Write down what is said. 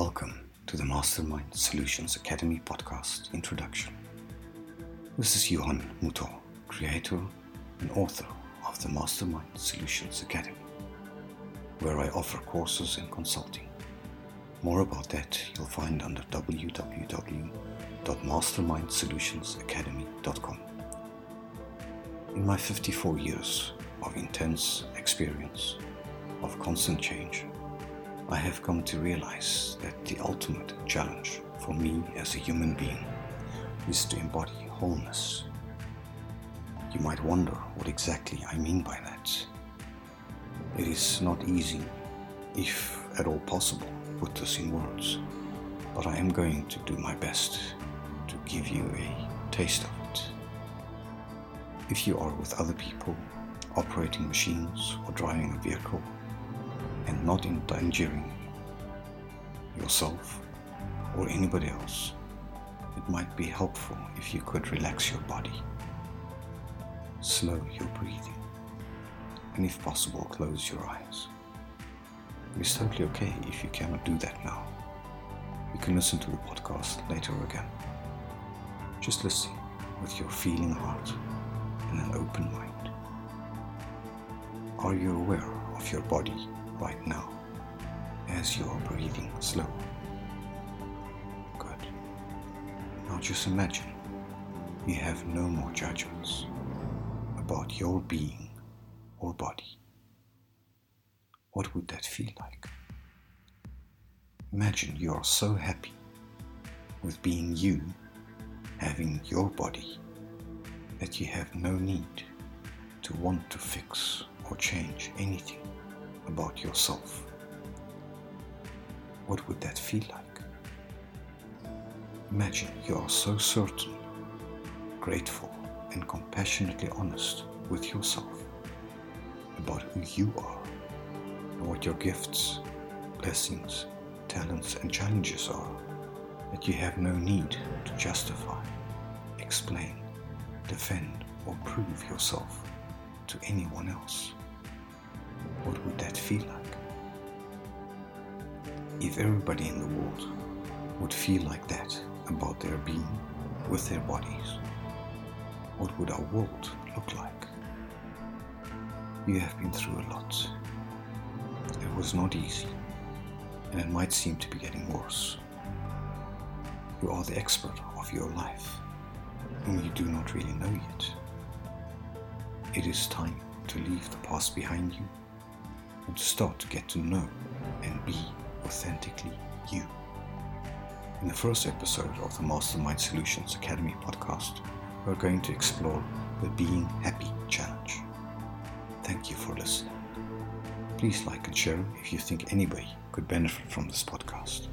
Welcome to the Mastermind Solutions Academy podcast introduction. This is Johan Mouton, creator and author of the Mastermind Solutions Academy, where I offer courses and consulting. More about that you'll find under www.mastermindsolutionsacademy.com. In my 54 years of intense experience of constant change, I have come to realize that the ultimate challenge for me as a human being is to embody wholeness. You might wonder what exactly I mean by that. It is not easy, if at all possible, put this in words, but I am going to do my best to give you a taste of it. If you are with other people, operating machines, or driving a vehicle, and not endangering yourself or anybody else, it might be helpful if you could relax your body, slow your breathing, and if possible, close your eyes. It is totally okay if you cannot do that now. You can listen to the podcast later again. Just listen with your feeling heart and an open mind. Are you aware of your body right now as you are breathing slow. Good. Now just imagine you have no more judgments about your being or body. What would that feel like? Imagine you are so happy with being you, having your body, that you have no need to want to fix or change anything about yourself. What would that feel like? Imagine you are so certain, grateful, and compassionately honest with yourself about who you are and what your gifts, blessings, talents, and challenges are that you have no need to justify, explain, defend, or prove yourself to anyone else what would that feel like? If everybody in the world would feel like that about their being with their bodies, what would our world look like? You have been through a lot. It was not easy, and it might seem to be getting worse. You are the expert of your life, whom you do not really know yet. It is time to leave the past behind you and to start to get to know and be authentically you. In the first episode of the Mastermind Solutions Academy podcast, we're going to explore the Being Happy Challenge. Thank you for listening. Please like and share if you think anybody could benefit from this podcast.